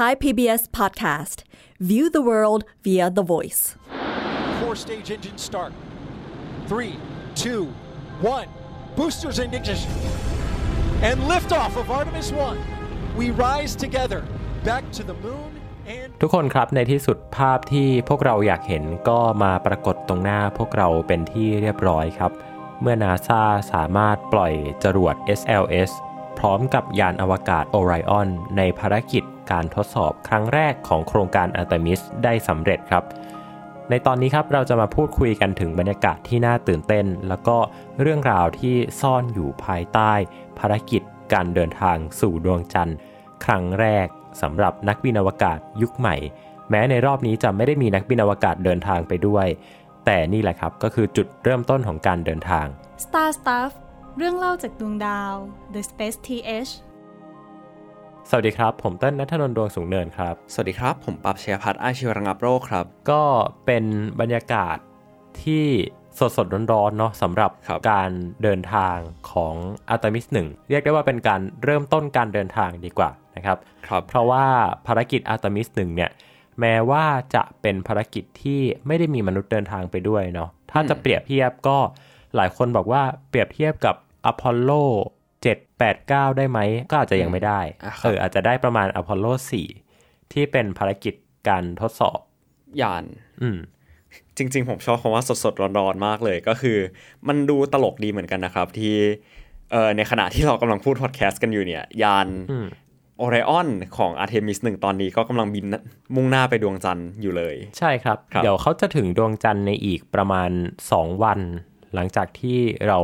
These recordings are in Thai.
Thai PBS podcast. View the world via the voice. Four stage engine start. Three, two, one. Boosters in ignition. And liftoff of Artemis 1. We rise together back to the moon and ทุกคนครับในที่สุดภาพที่พวกเราอยากเห็นก็มาปรากฏตรงหน้าพวกเราเป็นที่เรียบร้อยครับ เมื่อนาซาสามารถปล่อยจรวด SLS พร้อมกับยานอวกาศ Orion ในภารกิจ การทดสอบครั้งแรกของโครงการ Artemis ได้สำเร็จครับ ในตอนนี้ครับเราจะมาพูดคุยกันถึงบรรยากาศที่น่าตื่นเต้น แล้วก็เรื่องราวที่ซ่อนอยู่ภายใต้ ภารกิจการเดินทางสู่ดวงจันทร์ ครั้งแรกสำหรับนักบินอวกาศยุคใหม่ แม้ในรอบนี้จะไม่ได้มีนักบินอวกาศเดินทางไปด้วย แต่นี่แหละครับก็คือจุดเริ่มต้นของการเดินทาง Star Stuff เรื่องเล่าจากดวงดาว The Space TH สวัสดีครับ ผมเติ้ลณัฐนนท์ดวงสูงเนินครับ สวัสดีครับ ผมปับเชียพัฒน์อาชีวระงับโรคครับ ก็เป็นบรรยากาศที่สดสดๆร้อนๆเนาะสำหรับครับการเดินทางของอาร์ตมิสหนึ่งเรียกได้ว่าเป็นการเริ่มต้นการเดินทางดีกว่านะครับครับเพราะว่าภารกิจอาร์ตมิสหนึ่งเนี่ยแม้ว่าจะเป็นภารกิจที่ไม่ได้มีมนุษย์เดินทางไปด้วยเนาะถ้าจะเปรียบเทียบก็หลายคนบอกว่าเปรียบเทียบกับอพอลโล 7 8 9 ได้ไหม ก็อาจจะยังไม่ได้อะครับเอออาจจะได้ประมาณอพอลโล 4 ที่เป็นภารกิจการทดสอบยาน อืมจริง ๆ ผมชอบคำว่าสดๆ ร้อนๆ มากเลยก็คือ มันดูตลกดีเหมือนกันนะครับ ที่เอ่อในขณะที่เรากำลังพูดพอดแคสต์กันอยู่เนี่ย ยานอืมโอไรออนของอาร์เทมิสหนึ่งตอนนี้ก็กำลังบินมุ่งหน้าไปดวงจันทร์อยู่เลย ใช่ครับครับเดี๋ยวเขาจะถึงดวงจันทร์ในอีกประมาณ 2 วัน หลังจากที่เรา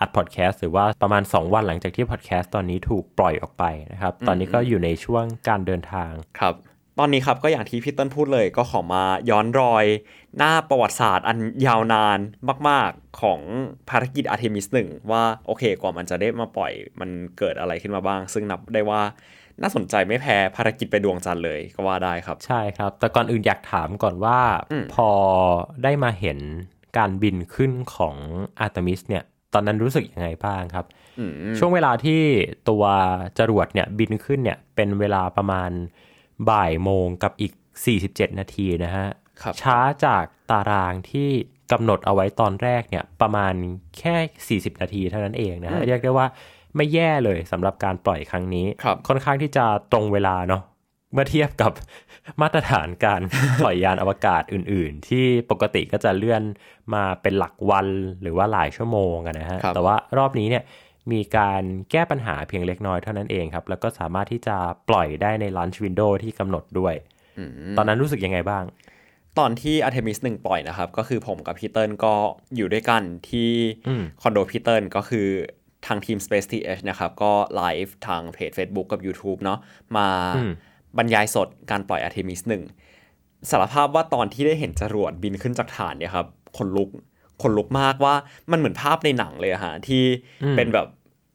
อัดพอดแคสต์หรือว่าประมาณ 2 วันหลังจากที่พอดแคสต์ตอนนี้ถูกปล่อยออกไปนะครับ ตอนนี้ก็อยู่ในช่วงการเดินทางครับ ตอนนี้ครับก็อย่างที่พี่เติ้ลพูดเลยก็ขอมาย้อนรอย หน้าประวัติศาสตร์อันยาวนานมาก ๆของภารกิจอาร์เทมิสหนึ่งว่าโอเคกว่ามันจะได้มาปล่อยมันเกิดอะไรขึ้นมาบ้าง ซึ่งนับได้ว่าน่าสนใจไม่แพ้ภารกิจไปดวงจันทร์เลยก็ว่าได้ครับ ใช่ครับ แต่ก่อนอื่นอยากถามก่อนว่าอืมพอได้มาเห็น การบินขึ้นของอาร์ตมิสเนี่ยตอนนั้นรู้สึกยังไงบ้างครับอืมช่วงเวลาที่ตัวจรวดเนี่ยบินขึ้นเนี่ยเป็นเวลาประมาณบ่ายโมงกับอีก 47 นาทีนะฮะครับช้าจากตารางที่กำหนดเอาไว้ตอนแรกเนี่ยประมาณแค่ 40 นาทีเท่านั้นเองนะฮะเรียกได้ว่าไม่แย่เลยสำหรับการปล่อยครั้งนี้ครับค่อนข้างที่จะตรงเวลาเนาะ เมื่อเทียบกับมาตรฐานการปล่อยยานอวกาศอื่น ๆ ที่ปกติก็จะเลื่อนมาเป็นหลักวันหรือว่าหลายชั่วโมงอะนะฮะครับแต่ว่ารอบนี้เนี่ยมีการแก้ปัญหาเพียงเล็กน้อยเท่านั้นเองครับ แล้วก็สามารถที่จะปล่อยได้ใน Launch Window ที่กำหนดด้วย ตอนนั้นรู้สึกยังไงบ้าง ตอนที่อาร์เทมิสหนึ่งปล่อยนะครับ ก็คือผมกับพี่เติ้ลก็อยู่ด้วยกันที่อืมคอนโดพี่เติ้ลก็คือทางทีม Space TH นะครับ ก็ไลฟ์ทาง page Facebook กับ YouTube เนาะมาอืม บรรยายสดการปล่อยอาร์เทมิสหนึ่งสารภาพว่าตอนที่ได้เห็นจรวดบินขึ้นจากฐานเนี่ยครับขนลุกขนลุกมากว่ามันเหมือนภาพในหนังเลยอะฮะที่อืมเป็นแบบ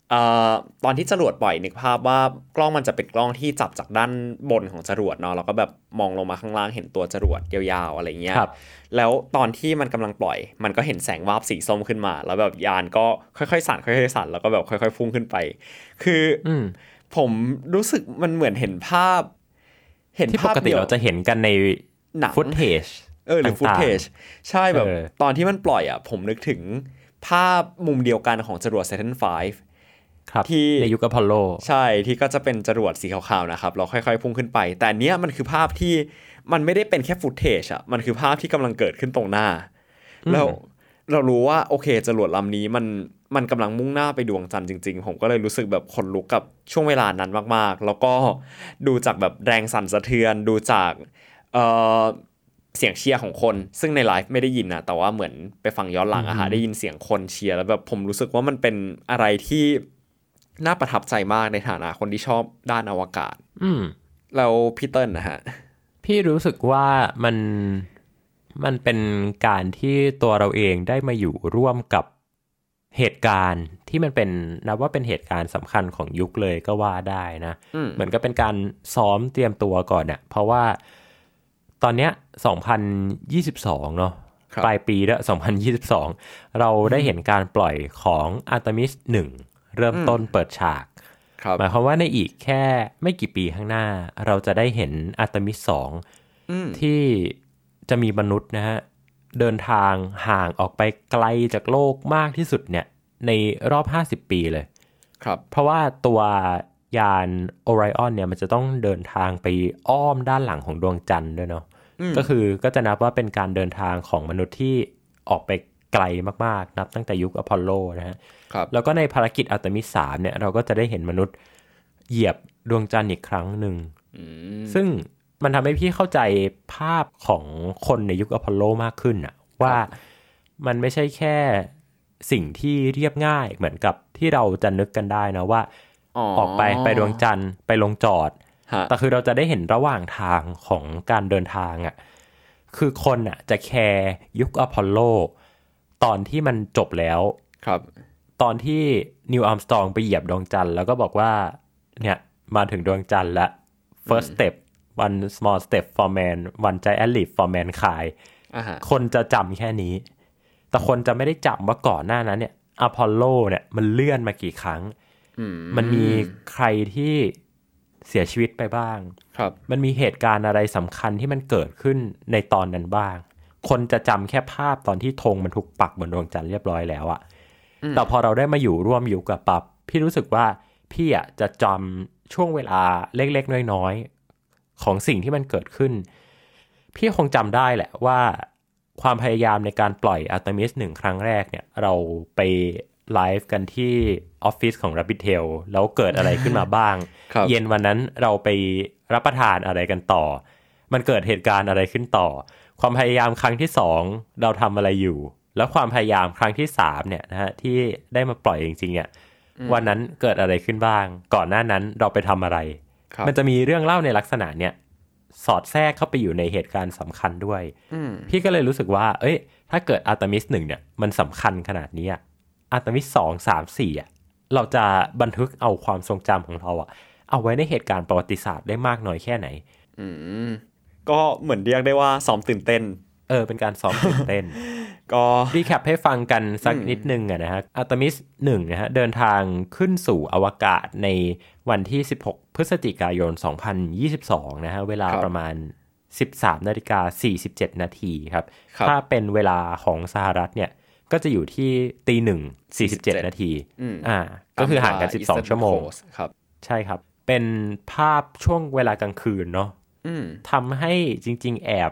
เอ่อตอนที่จรวดปล่อยนึกภาพว่ากล้องมันจะเป็นกล้องที่จับจากด้านบนของจรวดเนาะแล้วก็แบบมองลงมาข้างล่างเห็นตัวจรวดยาวๆอะไรเงี้ยครับแล้วตอนที่มันกำลังปล่อย มันก็เห็นแสงวาบสีส้มขึ้นมา แล้วแบบยานก็ค่อยๆสั่นค่อยๆสั่นแล้วก็แบบค่อย ๆ พุ่งขึ้นไป คือออืมผมรู้สึกมันเหมือนเห็นภาพ เห็นที่ปภาพกติดียวเราจะเห็นกันในหนังฟุตเทจเออหรือฟุตต่างๆเทจใช่แบบเออตอนที่มันปล่อยอะ ผมนึกถึงภาพมุมเดียวกันของจรวด Saturn V ครับที่ในยุคอพอลโล ใช่ที่ก็จะเป็นจรวดสีขาวๆนะครับ เราค่อยๆพุ่งขึ้นไป แต่อันเนี้ยมันคือภาพที่มันไม่ได้เป็นแค่ฟุตเทจอะมันคือภาพที่กำลังเกิดขึ้นตรงหน้า แล้ว เรารู้ว่าโอเคจรวดลำนี้มันมันกำลังมุ่งหน้าไปดวงจันทร์จริง ๆ ผมก็เลยรู้สึกแบบขนลุกกับช่วงเวลานั้นมากๆ แล้วก็ดูจากแบบแรงสั่นสะเทือน ดูจากเอ่อเสียงเชียร์ของคน ซึ่งในไลฟ์ไม่ได้ยินนะแต่ว่าเหมือนไปฟังย้อนหลังอะฮะได้ยินเสียงคนเชียร์แล้วแบบผมรู้สึกว่ามันเป็นอะไรที่น่าประทับใจมากในฐานะคนที่ชอบด้านอวกาศ อืมแล้วพี่เติ้ลนะฮะ พี่รู้สึกว่ามัน มันเป็นการที่ตัวเราเองได้มาอยู่ร่วมกับเหตุการณ์ที่มันเป็นนับว่าเป็นเหตุการณ์สำคัญของยุคเลยก็ว่าได้นะอืมเหมือนกับเป็นการซ้อมเตรียมตัวก่อนเนี่ยเพราะว่าตอนเนี้ย 2022 เนาะครับปลายปีแล้ว2022 เราได้เห็นการปล่อยของ Artemis 1เริ่มต้นเปิดฉากครับหมายความว่าในอีกแค่ไม่กี่ปีข้างหน้า เราจะได้เห็นอาร์ตมิสสองอืมที่ จะมีมนุษย์นะฮะเดินทางห่างออกไปไกลจากโลกมากที่สุดเนี่ยในรอบ 50 ปีเลยครับ เพราะว่าตัวยาน Orion เนี่ยมันจะต้องเดินทางไปอ้อมด้านหลังของดวงจันทร์ด้วยเนาะก็คือก็จะนับว่าเป็นการเดินทางของมนุษย์ที่ออกไปไกลมากๆ นับตั้งแต่ยุค Apollo นะฮะครับแล้วก็ในภารกิจอัลตมิสสามเนี่ยเราก็จะได้เห็นมนุษย์เหยียบดวงจันทร์อีกครั้งหนึ่งซึ่ง มันทำให้พี่เข้าใจภาพของคนในยุค Apollo มากขึ้นอะว่ามันไม่ใช่แค่สิ่งที่เรียบง่ายเหมือนกับที่เราจะนึกกันได้นะว่าอ๋อออกไปไปดวงจันทร์ไปลงจอดฮะแต่คือเราจะได้เห็นระหว่างทางของการเดินทางอะ่ะ คือคนอะ จะ care ยุค Apollo ตอนที่มันจบแล้วครับ ตอนที่ Neil Armstrong ไปเหยียบดวงจันทร์แล้วก็บอกว่า เนี่ยมาถึงดวงจันทร์ละ first step one small step for man one giant leap for mankind อ่าฮะคนจะจำแค่นี้ แต่คนจะไม่ได้จำว่าก่อนหน้านั้นเนี่ยอพอลโลเนี่ยมันเลื่อนมากี่ครั้ง มันมีใครที่เสียชีวิตไปบ้าง ครับ มันมีเหตุการณ์อะไรสำคัญที่มันเกิดขึ้นในตอนนั้นบ้าง คนจะจำแค่ภาพตอนที่ธงมันถูกปักบนดวงจันทร์เรียบร้อยแล้วอะแต่พอเราได้มาอยู่ร่วมอยู่กับปับ พี่รู้สึกว่าพี่อะจะจำช่วงเวลาเล็กๆ น้อยๆ ของสิ่งที่มันเกิดขึ้น พี่คงจำได้แหละว่าความพยายามในการปล่อยอัลตมิสหนึ่งครั้งแรกเนี่ยเราไปไลฟ์กันที่ออฟฟิศของ Rabbit's Tale แล้วเกิดอะไรขึ้นมาบ้างครับเย็นวันนั้นเราไปรับประทานอะไรกันต่อ มันเกิดเหตุการณ์อะไรขึ้นต่อ ความพยายามครั้งที่สองเราทำอะไรอยู่ แล้วความพยายามครั้งที่สามเนี่ยนะฮะที่ได้มาปล่อยจริงๆอะวันนั้นเกิดอะไรขึ้นบ้าง ก่อนหน้านั้นเราไปทำอะไรครับ มันจะมีเรื่องเล่าในลักษณะเนี่ยสอดแทรกเข้าไปอยู่ในเหตุการณ์สำคัญด้วยพี่ก็เลยรู้สึกว่า เอ้ย ถ้าเกิดอาร์ตมิสหนึ่งเนี่ยมันสำคัญขนาดนี้อาร์ตมิสสองสามสี่อะเราจะบันทึกเอาความทรงจำของเราอะ เอาไว้ในเหตุการณ์ประวัติศาสตร์ได้มากน้อยแค่ไหนอืมก็เหมือนเรียกได้ว่าซ้อมตื่นเต้น เออเป็นการซ้อมตื่นเต้น ก็ recap ให้ฟังกันสักนิดนึงอะนะฮะอาร์ตมิสหนึ่งนะฮะเดินทางขึ้นสู่อวกาศในวันที่ 16 พฤศจิกายน 2022 นะฮะเวลาครับประมาณ 13นาฬิกา47 นาทีครับครับ ถ้าเป็นเวลาของสหรัฐเนี่ย ก็จะอยู่ที่ตีหนึ่ง47 นาทีอืมอ่า ก็คือห่างกันตมเวล12 ชั่วโมง Eastern Coast ครับ ใช่ครับ เป็นภาพช่วงเวลากลางคืนเนาะอืมทำให้จริง ๆ แอบ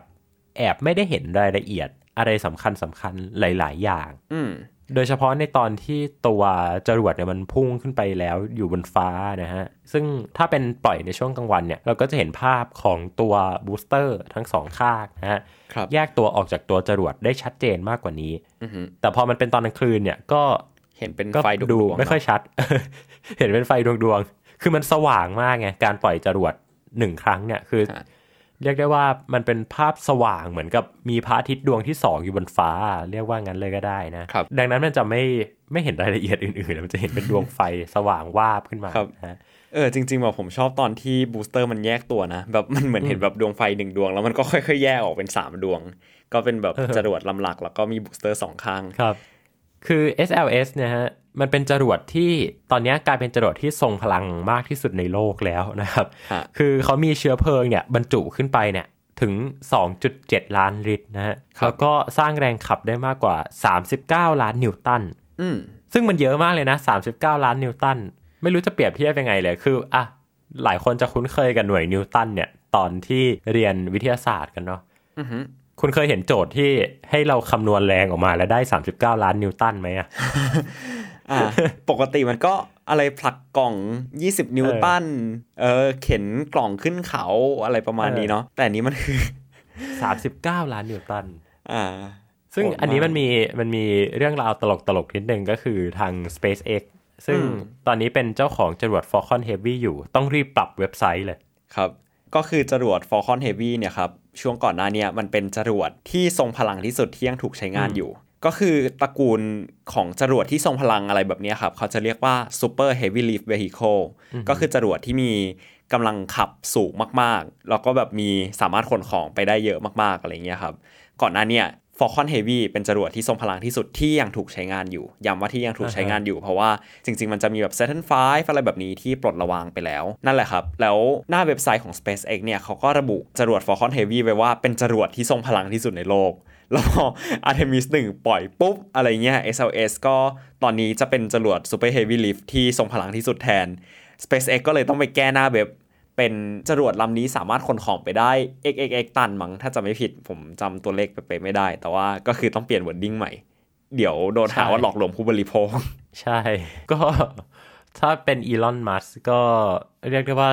แอบไม่ได้เห็นรายละเอียดอะไรสำคัญสำคัญหลาย ๆ อย่างอืมโดยเฉพาะในตอนที่ตัวจรวดเนี่ยมันพุ่งขึ้นไปแล้วอยู่บนฟ้านะฮะ ซึ่งถ้าเป็นปล่อยในช่วงกลางวันเนี่ย เราก็จะเห็นภาพของตัวบูสเตอร์ทั้งสองข้างนะฮะครับแยกตัวออกจากตัวจรวดได้ชัดเจนมากกว่านี้อือฮึแต่พอมันเป็นตอนกลางคืนเนี่ยก็เห็นเป็นก็ไฟดวงๆดูไม่ค่อยเนอะชัด เห็นเป็นไฟดวงๆคือมันสว่างมากไง การปล่อยจรวดหนึ่งครั้งเนี่ยคือฮะ เรียกได้ว่ามันเป็นภาพสว่างเหมือนกับมีพระอาทิตย์ดวงที่สองอยู่บนฟ้า เรียกว่างั้นเลยก็ได้นะครับดังนั้นมันจะไม่ไม่เห็นรายละเอียดอื่นๆมันจะเห็นเป็นดวงไฟสว่างวาบขึ้นมาครับนะฮะเออจริงๆแบบผมชอบตอนที่ booster มันแยกตัวนะแบบมันเหมือนเห็นแบบดวงไฟหนึ่งดวง แล้วมันก็ค่อยๆแยกออกเป็นสามดวง ก็เป็นแบบเออจรวดลำหลักแล้วก็มี booster สองข้างครับคือ SLS เนี่ยฮะ มันเป็นจรวดที่ตอนนี้กลายเป็นจรวดที่ทรงพลังมากที่สุดในโลกแล้วนะครับฮะคือเขามีเชื้อเพลิงเนี่ยบรรจุขึ้นไปเนี่ยถึง 2.7 ล้านลิตรนะฮะครับแล้วก็สร้างแรงขับได้มากกว่า 39 ล้านนิวตันอืมซึ่งมันเยอะมากเลยนะ 39 ล้านนิวตัน ไม่รู้จะเปรียบเทียบยังไงเลย คืออะหลายคนจะคุ้นเคยกับหน่วยนิวตันเนี่ย ตอนที่เรียนวิทยาศาสตร์กันเนาะอือฮึคุณเคยเห็นโจทย์ที่ให้เราคำนวณแรงออกมาแล้วได้ 39 ล้านนิวตันไหมอะอ่า ปกติมันก็อะไรผลักกล่อง 20 นิวตันเออเข็นกล่องขึ้นเขาอะไรประมาณนี้เนาะแต่อันนี้มันคือ 39 ล้านนิวตัน อ่า ซึ่งโหดมากอันนี้มันมีมันมีเรื่องราวตลกตลกๆนิดนึงก็คือทาง SpaceX ซึ่งอืมตอนนี้เป็นเจ้าของจรวด Falcon Heavy อยู่ ต้องรีบปรับเว็บไซต์เลย ครับ ก็คือจรวด Falcon Heavy เนี่ยครับ ช่วงก่อนหน้าเนี้มันเป็นจรวดที่ทรงพลังที่สุดที่ยังถูกใช้งานอยู่ ก็คือตระกูลของจรวดที่ทรงพลังอะไรแบบเนี้ยครับ เขาจะเรียกว่า Super Heavy Lift Vehicle ก็คือจรวดที่มีกำลังขับสูงมากๆ แล้วก็แบบมีสามารถขนของไปได้เยอะมากๆอะไรเงี้ยครับ ก่อนหน้าเนี้ Falcon Heavy เป็นจรวดที่ทรงพลังที่สุดที่ยังถูกใช้งานอยู่ ย้ำว่าที่ยังถูกใช้งานอยู่ เพราะว่าจริง ๆ มันจะมีแบบ Saturn V อะไรแบบนี้ที่ปลดระวางไปแล้ว นั่นแหละครับ แล้วหน้าเว็บไซต์ของ SpaceX เนี่ยเขาก็ระบุจรวด Falcon Heavy ไว้ว่าเป็นจรวดที่ทรงพลังที่สุดในโลก แล้วพอ Artemis 1 ปล่อยปุ๊บ อะไรเงี้ย SLS ก็ตอนนี้จะเป็นจรวด Super Heavy Lift ที่ทรงพลังที่สุดแทน SpaceX ก็เลยต้องไปแก้หน้าเว็บ เป็นจรวดลำนี้สามารถขนของไปได้ xxx ตันมั้งถ้าจะไม่ผิดผมจำตัวเลขไปไม่ได้ แต่ว่าก็คือต้องเปลี่ยน wording ใหม่ เดี๋ยวโดนหาว่าหลอกลวงผู้บริโภค ใช่ ก็ถ้าเป็น Elon Musk ก็เรียกได้ว่า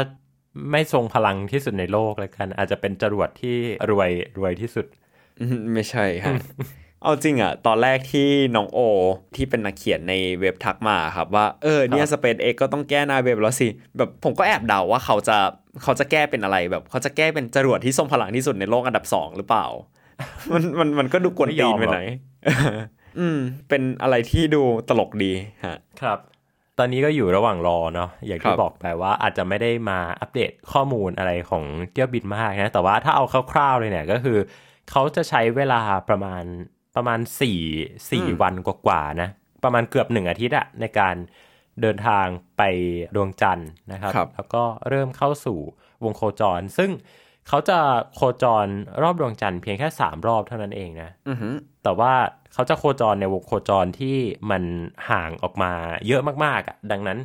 ไม่ทรงพลังที่สุดในโลกแล้วกัน อาจจะเป็นจรวดที่รวยรวยที่สุด ไม่ใช่ฮะเอาจริงอะตอนแรกที่น้องโอ ที่เป็นนักเขียนในเว็บทักมาครับว่าเออเนี่ยสเปซเอ็กก็ต้องแก้หน้าเว็บแล้วสิ แบบผมก็แอบเดาว่าเขาจะเขาจะแก้เป็นอะไรแบบเขาจะแก้เป็นจรวดที่ทรงพลังที่สุดในโลกอันดับสองหรือเปล่า มันมันมันก็ดูกวนตีนไปหน่อยอืม เป็นอะไรที่ดูตลกดีฮะ ครับ ตอนนี้ก็อยู่ระหว่างรอเนาะอย่างครัที่บบอกไปว่าอาจจะไม่ได้มาอัปเดตข้อมูลอะไรของเที่ยวบินมากนะแต่ว่าถ้าเอาคร่าวๆเลยเนี่ยก็คือ เขาจะใช้เวลาประมาณประมาณสี่สี่วันกว่าๆนะ ประมาณเกือบหนึ่งอาทิตย์อะในการเดินทางไปดวงจันทร์นะครับครับแล้วก็เริ่มเข้าสู่วงโคจร ซึ่งเขาจะโคจรรอบดวงจันทร์เพียงแค่สามรอบเท่านั้นเองนะอือหือแต่ว่าเขาจะโคจรในวงโคจรที่มันห่างออกมาเยอะมากๆอะดังนั้น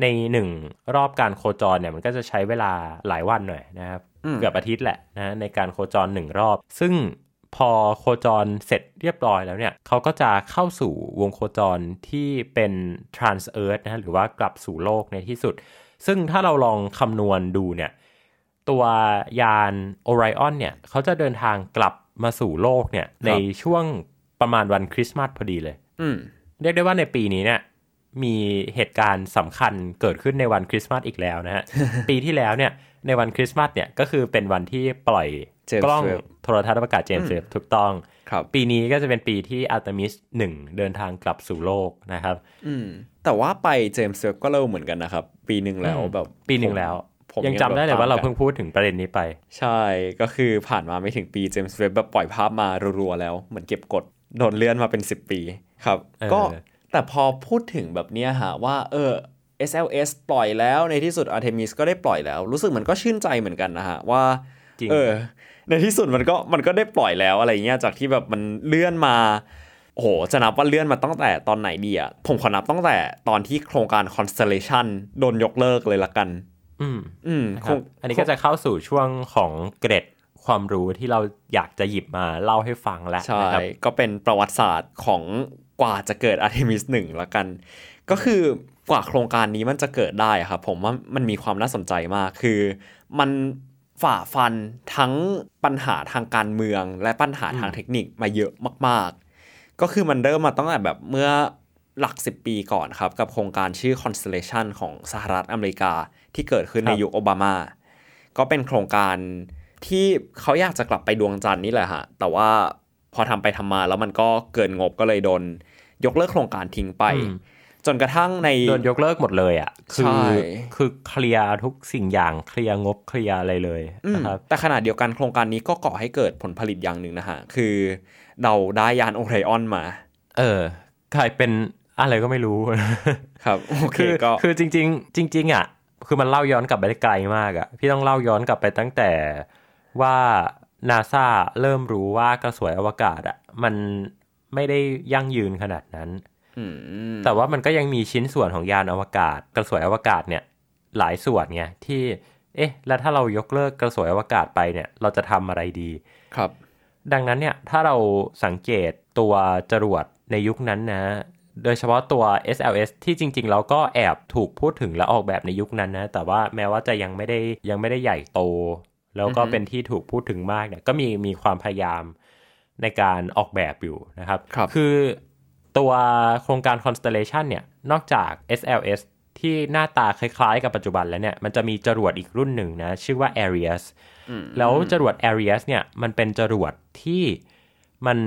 ในหนึ่งรอบการโคจรเนี่ยมันก็จะใช้เวลาหลายวันหน่อยนะครับ เกือบอาทิตย์แหละนะในการโคจรหนึ่งรอบ ซึ่งพอโคจรเสร็จเรียบร้อยแล้วเนี่ยเขาก็จะเข้าสู่วงโคจรที่เป็น trans earth นะหรือว่ากลับสู่โลกในที่สุด ซึ่งถ้าเราลองคำนวณดูเนี่ยตัวยานโอไรออนเนี่ยเขาจะเดินทางกลับมาสู่โลกเนี่ยในช่วงประมาณวันคริสต์มาสพอดีเลยอืมเรียกได้ว่าในปีนี้เนี่ยมีเหตุการณ์สำคัญเกิดขึ้นในวันคริสต์มาสอีกแล้วนะฮะ ปีที่แล้วเนี่ย ในวันคริสต์มาสเนี่ยก็คือเป็นวันที่ปล่อย James กล้อง Webb โทรทัศน์อวกาศเจมส์เวบถูกต้องครับปีนี้ก็จะเป็นปีที่อัลต m มิสหนึ่งเดินทางกลับสู่โลกนะครับอืมแต่ว่าไปเจมส์เว็บก็เร็วเหมือนกันนะครับ ปีหนึ่งแล้วแบบปีหนึ่งแล้วผมยังจำได้เลยว่าเราเพิ่งแบบพูดถึงประเด็นนี้ไป ใช่ก็คือผ่านมาไม่ถึงปีเจมส์เว็บแบบปล่อยภาพมารัวๆแล้วเหมือนเก็บกดโดนเลื่อนมาเป็น 10 ปีครับเออก็แต่พอพูดถึงแบบเนี้ยฮะว่า เออ SLS ปล่อยแล้วในที่สุด Artemis ก็ได้ปล่อยแล้ว รู้สึกมันก็ชื่นใจเหมือนกันนะฮะว่าจริงเออในที่สุดมันก็มันก็ได้ปล่อยแล้วอะไรเงี้ยจากที่แบบมันเลื่อนมาโอ้โหจะนับว่าเลื่อนมาตั้งแต่ตอนไหนดีอะผมขอนับตั้งแต่ตอนที่โครงการ Constellation โดนยกเลิกเลยละกัน อืมอืมครับอันนี้ก็จะเข้าสู่ช่วงของเกร็ดความรู้ที่เราอยากจะหยิบมาเล่าให้ฟังแล้วใช่นะครับก็เป็นประวัติศาสตร์ของกว่าจะเกิด Artemis 1ละกัน ก็คือ กว่าโครงการนี้มันจะเกิดได้อะครับผมว่ามันมีความน่าสนใจมากคือ มันฝ่าฟันทั้งปัญหาทางการเมือง และปัญหาทางเทคนิคมาเยอะมาก ๆ ก็คือมันเริ่มมาตั้งแต่แบบเมื่อหลัก 10 ปีก่อนครับ กับโครงการชื่อ Constellation ของสหรัฐอเมริกาที่เกิดขึ้นในครับยุคโอบามา ก็เป็นโครงการที่เขาอยากจะกลับไปดวงจันทร์นี่แหละฮะ แต่ว่าพอทำไปทำมาแล้วมันก็เกินงบก็เลยโดน ยกเลิกโครงการทิ้งไปอืม จนกระทั่งในโดนยกเลิกหมดเลยอะคืใช่คือเคลียร์ทุกสิ่งอย่างเคลียร์งบเคลียร์อะไรเลยอืมนะครับแต่ขณะเดียวกันโครงการนี้ก็ก่อให้เกิดผลผลิตอย่างหนึ่งนะฮะ คือเราได้ยานโอไรออนมา เออกลายเป็นอะไรก็ไม่รู้ ครับโอเคคือก็คือจริง ๆ จริง ๆ อะ คือมันเล่าย้อนกลับไปได้ไกลมากอะ พี่ต้องเล่าย้อนกลับไปตั้งแต่ว่านาซาเริ่มรู้ว่ากระสวยอวกาศอะ มันไม่ได้ยั่งยืนขนาดนั้นอืม แต่ว่ามันก็ยังมีชิ้นส่วนของยานอวกาศ กระสวยอวกาศเนี่ย หลายส่วนไงที่ เอ๊ะ แล้วถ้าเรายกเลิกกระสวยอวกาศไปเนี่ย เราจะทำอะไรดี ครับ ดังนั้นเนี่ย ถ้าเราสังเกตตัวจรวดในยุคนั้นนะ โดยเฉพาะตัว SLS ที่จริงๆเราก็แอบถูกพูดถึงและออกแบบในยุคนั้นนะ แต่ว่าแม้ว่าจะยังไม่ได้ยังไม่ได้ใหญ่โต แล้วก็อือฮึเป็นที่ถูกพูดถึงมากเนี่ย ก็มีมีความพยายามในการออกแบบอยู่นะครับ ครับ คือ ตัวโครงการ Constellation เนี่ย นอกจาก SLS ที่หน้าตาคล้ายๆกับปัจจุบันแล้วเนี่ย มันจะมีจรวดอีกรุ่นหนึ่งนะ ชื่อว่า Arias แล้วจรวด Arias เนี่ย มันเป็นจรวดที่มัน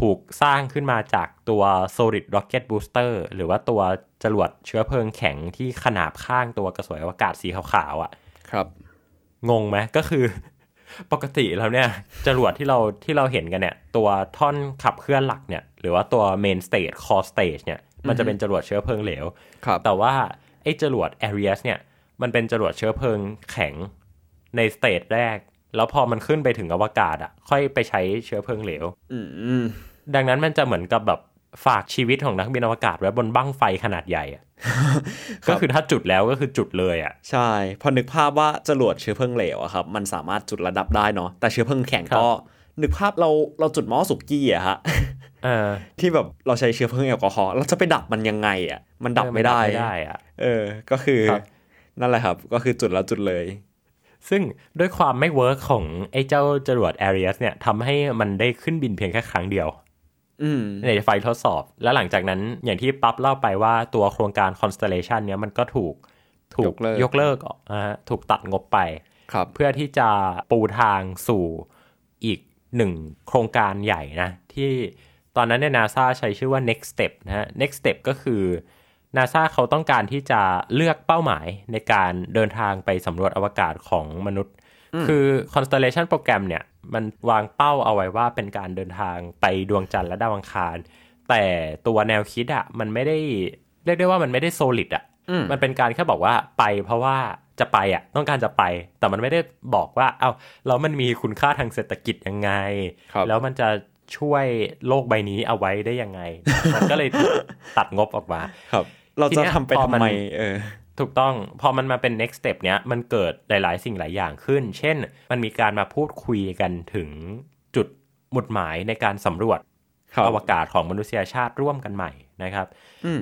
ถูกสร้างขึ้นมาจากตัว Solid Rocket Booster หรือว่าตัวจรวดเชื้อเพลิงแข็งที่ขนาบข้างตัวกระสวยอวกาศสีขาวๆอะ่ะ ครับ งงไหมก็คือ ปกติแล้วเนี่ยจรวดที่เราที่เราเห็นกันเนี่ย ตัวท่อนขับเคลื่อนหลักเนี่ย หรือว่าตัว main stage core stage เนี่ยมันจะเป็นจรวดเชื้อเพลิงเหลวครับแต่ว่าไอ้จรวด Aries เนี่ยมันเป็นจรวดเชื้อเพลิงแข็งใน stage แรก แล้วพอมันขึ้นไปถึงอวกาศอะ ค่อยไปใช้เชื้อเพลิงเหลวอืมดังนั้นมันจะเหมือนกับแบบฝากชีวิตของนักบินอวกาศไว้บนบั้งไฟขนาดใหญ่อะก็คือถ้าจุดแล้วก็คือจุดเลยอะ ใช่ พอนึกภาพว่าจรวดเชื้อเพลิงเหลวอะครับ มันสามารถจุดระดับได้เนาะแต่เชื้อเพลิงแข็งครับก็นึกภาพเราเราจุดหม้อสุกี้อะฮะเออ ที่แบบเราใช้เชื้อเพลิงแอลกอฮอล์เราจะไปดับมันยังไงอะมันดับไม่ได้เออไม่ได้อะเออ ก็คือครับนั่นแหละครับ ก็คือจุดแล้วจุดเลย ซึ่งด้วยความไม่ work ของไอ้เจ้าจรวด Ares เนี่ยทำให้มันได้ขึ้นบินเพียงแค่ครั้งเดียวอืมใน flight ทดสอบ แล้วหลังจากนั้นอย่างที่ปั๊บเล่าไปว่าตัวโครงการ Constellation เนี้ยมันก็ถูกถูยกกเลิกยกเลิกออกนะฮะถูกตัดงบไปครับ เพื่อที่จะปูทางสู่อีกหนึ่งโครงการใหญ่นะ ที่ ตอนนั้นเนี่ยนาซาใช้ชื่อว่า next step นะฮะ next step ก็คือนาซาเขาต้องการที่จะเลือกเป้าหมายในการเดินทางไปสำรวจอวกาศของมนุษย์ คือ constellation โปรแกรมเนี่ย มันวางเป้าเอาไว้ว่าเป็นการเดินทางไปดวงจันทร์และดาวอังคาร แต่ตัวแนวคิดอะมันไม่ได้เรียกได้ว่ามันไม่ได้ solid อะมันเป็นการแค่บอกว่าไปเพราะว่าจะไปอะต้องการจะไป แต่มันไม่ได้บอกว่า เอ้าแล้วมันมีคุณค่าทางเศรษฐกิจยังไงครับแล้วมันจะ ช่วยโลกใบนี้เอาไว้ได้ยังไง มันก็เลยถูกตัดงบออกมาครับ เราทีจะเนี้ยทำไปพอทำมันไมเออถูกต้องพอมันมาเป็น next step เนี้ยมันเกิดหลาย ๆ สิ่งหลายอย่างขึ้น เช่น มันมีการมาพูดคุยกันถึงจุดหมุดหมายในการสำรวจครับอวกาศของมนุษยชาติร่วมกันใหม่นะครับ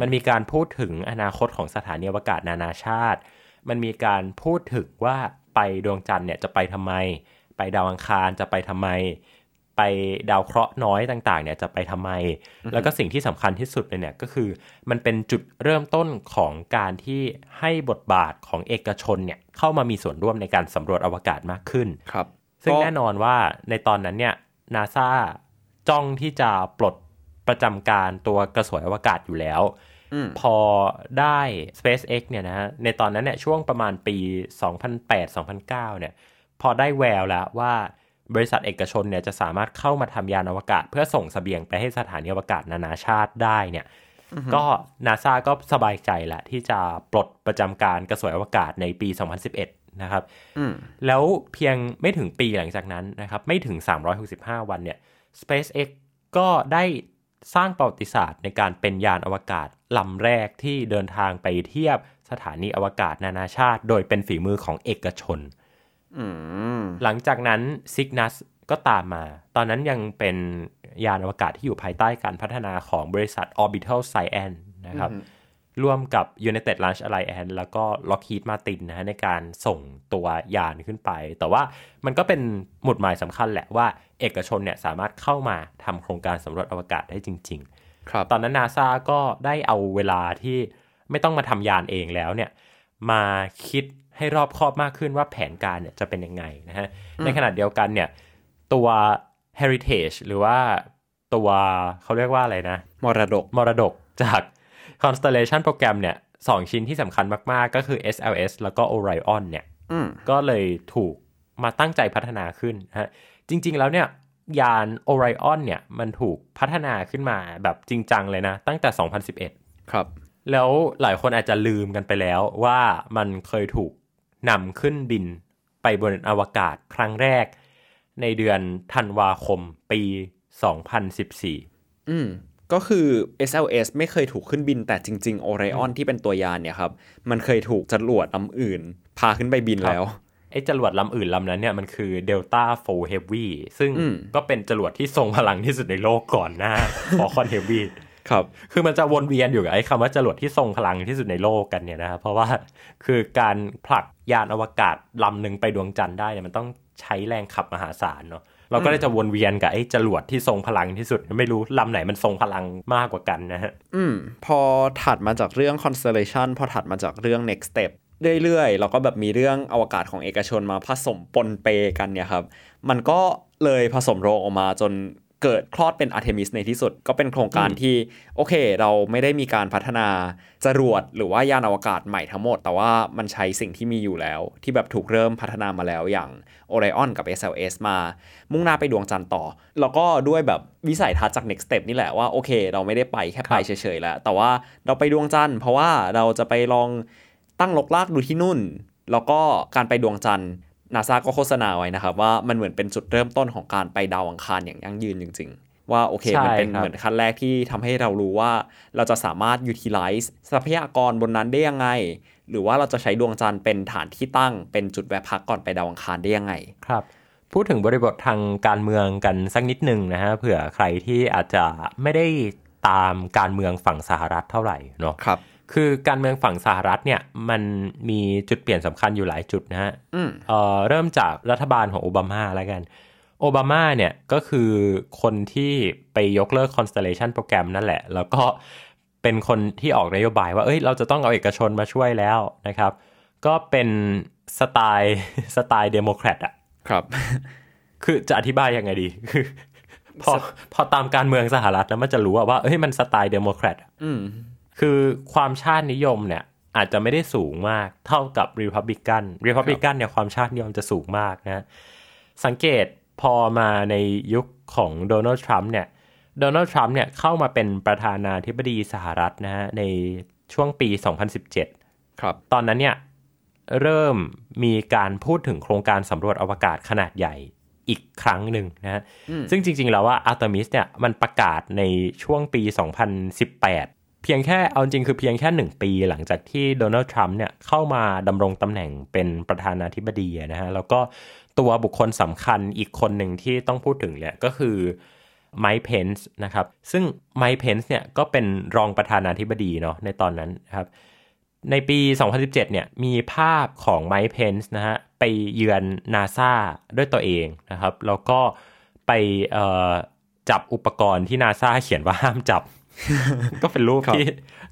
มันมีการพูดถึงอนาคตของสถานีอวกาศนานาชาติ มันมีการพูดถึงว่าไปดวงจันทร์เนี่ยจะไปทำไม ไปดาวอังคารจะไปทำไม ไปดาวเคราะห์น้อยต่างๆเนี่ยจะไปทำไม แล้วก็สิ่งที่สำคัญที่สุดเลยเนี่ยก็คือมันเป็นจุดเริ่มต้นของการที่ให้บทบาทของเอกชนเนี่ยเข้ามามีส่วนร่วมในการสำรวจอวกาศมากขึ้นครับซึ่งก็แน่นอนว่าในตอนนั้นเนี่ยนาซาจ้องที่จะปลดประจำการตัวกระสวยอวกาศอยู่แล้วพอได้ SpaceX เนี่ยนะฮะในตอนนั้นเนี่ยช่วงประมาณปี 2008-2009เนี่ยพอได้แววแล้วว่า บริษัทเอกชนเนี่ยจะสามารถเข้ามาทำยานอวกาศ เพื่อส่งเสบียงไปให้สถานีอวกาศนานาชาติได้เนี่ยก็นาซาก็สบายใจแหละ ที่จะปลดประจำการกระสวยอวกาศในปี 2011 นะครับแล้วเพียงไม่ถึงปีหลังจากนั้นนะครับ ไม่ถึง 365 วันเนี่ย SpaceX ก็ได้สร้างประวัติศาสตร์ในการเป็นยานอวกาศลำแรกที่เดินทางไปเทียบสถานีอวกาศนานาชาติ โดยเป็นฝีมือของเอกชน หลังจากนั้น Cygnus ก็ตามมา ตอนนั้นยังเป็นยานอวกาศที่อยู่ภายใต้การพัฒนาของบริษัท Orbital Science นะครับ ร่วมกับ United Launch Alliance แล้วก็ Lockheed Martin นะฮะในการส่งตัวยานขึ้นไป แต่ว่ามันก็เป็นหมุดหมายสำคัญแหละว่า เอกชนเนี่ยสามารถเข้ามาทำโครงการสำรวจอวกาศได้จริง ๆ ครับ ตอนนั้นนาซาก็ได้เอาเวลาที่ไม่ต้องมาทำยานเองแล้วเนี่ยมาคิด ให้รอบคอบมากขึ้นว่าแผนการเนี่ยจะเป็นยังไงนะฮะ ในขณะเดียวกันเนี่ยตัว heritage หรือว่าตัวเขาเรียกว่าอะไรนะ มรดก มรดกจาก constellation โปรแกรมเนี่ยสองชิ้นที่สำคัญมาก ๆ ก็คือ SLS แล้วก็ Orion เนี่ยอืมก็เลยถูกมาตั้งใจพัฒนาขึ้นนะฮะ จริง ๆ แล้วเนี่ยยาน Orion เนี่ยมันถูกพัฒนาขึ้นมาแบบจริงจังเลยนะ ตั้งแต่ 2011 ครับ แล้วหลายคนอาจจะลืมกันไปแล้วว่ามันเคยถูก นำขึ้นบินไปบนอวกาศครั้งแรก ในเดือนธันวาคมปี 2014 อืมก็คือ SLS ไม่เคยถูกขึ้นบินแต่จริง ๆ Orion ที่เป็นตัวยานเนี่ยครับ มันเคยถูกจรวดลำอื่น พาขึ้นไปบินแล้ว ไอ้จรวดลำอื่นลำนั้นเนี่ยมันคือ Delta 4 Heavy ซึ่งอืมก็เป็นจรวดที่ทรงพลังที่สุดในโลกก่อนหน้า Falcon Heavy ครับ คือมันจะวนเวียนอยู่กับไอ้คำว่าจรวดที่ทรงพลังที่สุดในโลกกันเนี่ยนะครับ เพราะว่าคือการผลัก ยานอวกาศลำหนึ่งไปดวงจันทร์ได้เนี่ยมันต้องใช้แรงขับมหาศาลเนาะเราก็เลยจะวนเวียนกับไอ้จรวดที่ทรงพลังที่สุด ไม่รู้ลำไหนมันทรงพลังมากกว่ากันนะฮะอืมพอถัดมาจากเรื่อง constellation พอถัดมาจากเรื่อง next step เรื่อยๆแล้วก็แบบมีเรื่องอวกาศของเอกชนมาผสมปนเปกันเนี่ยครับ มันก็เลยผสมโรงออกมาจน เกิดคลอดเป็นอาร์เทมิสในที่สุด ก็เป็นโครงการที่ โอเค เราไม่ได้มีการพัฒนาจรวดหรือว่ายานอวกาศใหม่ทั้งหมด แต่ว่ามันใช้สิ่งที่มีอยู่แล้ว ที่แบบถูกเริ่มพัฒนามาแล้วอย่าง Orion กับ SLS มา มุ่งหน้าไปดวงจันทร์ต่อ แล้วก็ด้วยแบบวิสัยทัศน์จาก next step นี่แหละว่า โอเค เราไม่ได้ไปแค่ไปเฉยๆแล้ว แต่ว่าเราไปดวงจันทร์เพราะว่าเราจะไปลองตั้งลกลากดูที่นู่น แล้วก็การไปดวงจันทร์ นาซาก็โฆษณาไว้นะครับ ว่ามันเหมือนเป็นจุดเริ่มต้นของการไปดาวอังคารอย่างยั่งยืนจริง ๆ ว่าโอเคใช่มันเป็นครับเหมือนขั้นแรกที่ทำให้เรารู้ว่าเราจะสามารถ utilize ทรัพยากรบนนั้นได้ยังไง หรือว่าเราจะใช้ดวงจันทร์เป็นฐานที่ตั้งเป็นจุดแวะพักก่อนไปดาวอังคารได้ยังไงครับพูดถึงบริบททางการเมืองกันสักนิดหนึ่งนะฮะเผื่อใครที่อาจจะไม่ได้ตามการเมืองฝั่งสหรัฐเท่าไหร่เนาะครับ คือการเมืองฝั่งสหรัฐเนี่ยมันมีจุดเปลี่ยนสำคัญอยู่หลายจุดนะฮะอืมเอ่อเริ่มจากรัฐบาลของโอบามาแล้วกัน โอบามาเนี่ยก็คือคนที่ไปยกเลิก Constellation โปรแกรมนั่นแหละ แล้วก็เป็นคนที่ออกนโยบายว่า เอ้ย เราจะต้องเอาเอกชนมาช่วยแล้วนะครับ ก็เป็นสไตล์สไตล์เดโมแครตอะครับ คือจะอธิบายยังไงดีคือพอพอตามการเมืองสหรัฐแล้วมันจะรู้อะว่าเฮ้ย มันสไตล์เดโมแครตอะอืม คือความชาตินิยมเนี่ยอาจจะไม่ได้สูงมากเท่ากับรีพับลิกันรีพับลิกันเนี่ยความชาตินิยมจะสูงมากนะสังเกตพอมาในยุคของโดนัลด์ทรัมป์เนี่ยโดนัลด์ทรัมป์เนี่ยเข้ามาเป็นประธานาธิบดีสหรัฐนะฮะในช่วงปี 2017 ครับ ตอนนั้นเนี่ยเริ่มมีการพูดถึงโครงการสำรวจอวกาศขนาดใหญ่อีกครั้งหนึ่งนะฮะซึ่งจริง ๆ แล้วว่าอาร์ e มิสเนี่ยมันประกาศในช่วงปี 2018เพียงแค่เอาจริงคือเพียงแค่หนึ่งปีหลังจากที่โดนัลด์ทรัมป์เนี่ยเข้ามาดำรงตำแหน่งเป็นประธานาธิบดีนะฮะ แล้วก็ตัวบุคคลสำคัญอีกคนหนึ่งที่ต้องพูดถึงเนี่ยก็คือไมค์เพนส์นะครับ ซึ่งไมค์เพนส์เนี่ยก็เป็นรองประธานาธิบดีเนาะในตอนนั้นนะครับ ในปี 2017 เนี่ยมีภาพของไมค์เพนส์นะฮะไปเยือนนาซาด้วยตัวเองนะครับ แล้วก็ไปจับอุปกรณ์ที่นาซาเขียนว่าห้ามจับ ก็เป็นรูปครับที่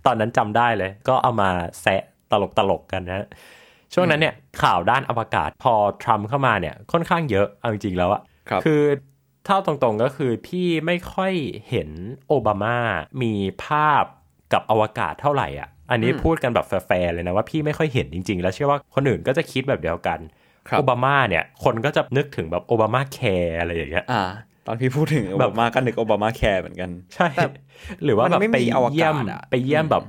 ตอนนั้นจำได้เลย ก็เอามาแซะตลกตลกๆกันนะช่วงนั้นเนี่ยข่าวด้านอวกาศพอทรัมป์เข้ามาเนี่ยค่อนข้างเยอะเอาจริงๆแล้วอะครับคือเอาตรงๆก็คือพี่ไม่ค่อยเห็นโอบามามีภาพกับอวกาศเท่าไหร่อะ อันนี้พูดกันแบบแฟร์ๆเลยนะว่าพี่ไม่ค่อยเห็นจริง ๆ แล้วเชื่อว่าคนอื่นก็จะคิดแบบเดียวกันครับโอบามาเนี่ย คนก็จะนึกถึงแบบโอบามาแคร์อะไรอย่างเงี้ยอ่า ตอนพี่พูดถึงแบบโอบามาก็นึกโอบามาแคร์เหมือนกัน ใช่ หรือว่าแบบมันไม่ไปมีอวกาศเยี่ยมอะไปเยี่ยมแบบ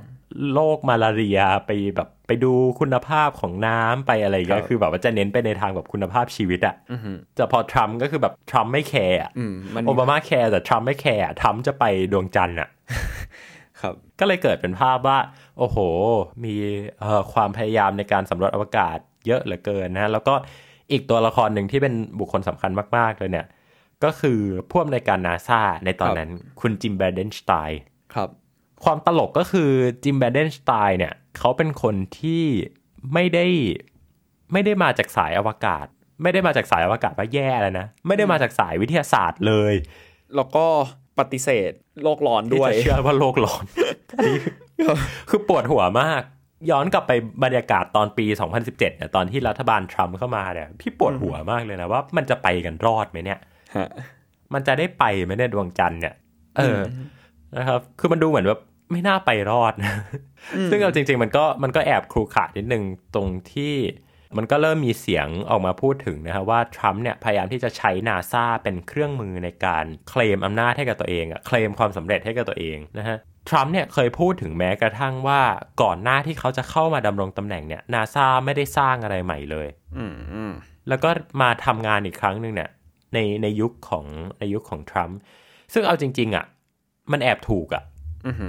โรคมาลาเรียไปแบบไปดูคุณภาพของน้ำไปอะไรอย่างเงี้ยคือแบบว่าจะเน้นไปในทางแบบคุณภาพชีวิตอะอือฮึแต่พอทรัมป์ก็คือแบบทรัมป์ไม่ care อะอืมมันโอบามาแคร์แต่ทรัมป์ไม่ care อะทรัมป์จะไปดวงจันทร์อะครับก็เลยเกิดเป็นภาพว่า โอ้โห มีเอ่อความพยายามในการสำรวจอวกาศเยอะเหลือเกินนะแล้วก็อีกตัวละครหนึ่งที่เป็นบุคคลสำคัญมาก ๆ เลยเนี่ย ก็คือผู้อำนวยการนาซาในตอนนั้นคุณจิมแบรเดนสไตน์ครับความตลกก็คือจิมแบรเดนสไตน์เนี่ยเขาเป็นคนที่ไม่ได้ไม่ได้มาจากสายอวกาศ ไม่ได้มาจากสายอวกาศว่าแย่เลยนะ ไม่ได้มาจากสายวิทยาศาสตร์เลย แล้วก็ปฏิเสธโลกร้อนที่ด้วยจะเชื่อว่าโลกร้อนอันนี้คือปวดหัวมาก ย้อนกลับไปบรรยากาศตอนปี 2017เนี่ยตอนที่รัฐบาลทรัมป์เข้ามาเนี่ยพี่ปวดหัวมากเลยนะว่ามันจะไปกันรอดไหมเนี่ย ฮะมันจะได้ไปไหมเนี่ยดวงจันทร์เนี่ย เอออนะครับ คือมันดูเหมือนว่าไม่น่าไปรอดนะซึ่งเอาจริง ๆ มันก็มันก็แอบครูขาดนิดนึงตรงที่มันก็เริ่มมีเสียงออกมาพูดถึงนะครับว่าทรัมป์เนี่ยพยายามที่จะใช้นาซาเป็นเครื่องมือในการเคลมอำนาจให้กับตัวเองอะเคลมความสำเร็จให้กับตัวเองนะฮะทรัมป์เนี่ยเคยพูดถึงแม้กระทั่งว่าก่อนหน้าที่เขาจะเข้ามาดำรงตำแหน่งเนี่ยนาซาไม่ได้สร้างอะไรใหม่เลยอืมอืมแล้วก็มาทำงานอีกครั้งหนึ่งเนี่ย ในในยุคของในยุคของทรัมป์ซึ่งเอาจริง ๆ อะ มันแอบถูกอะอือฮึ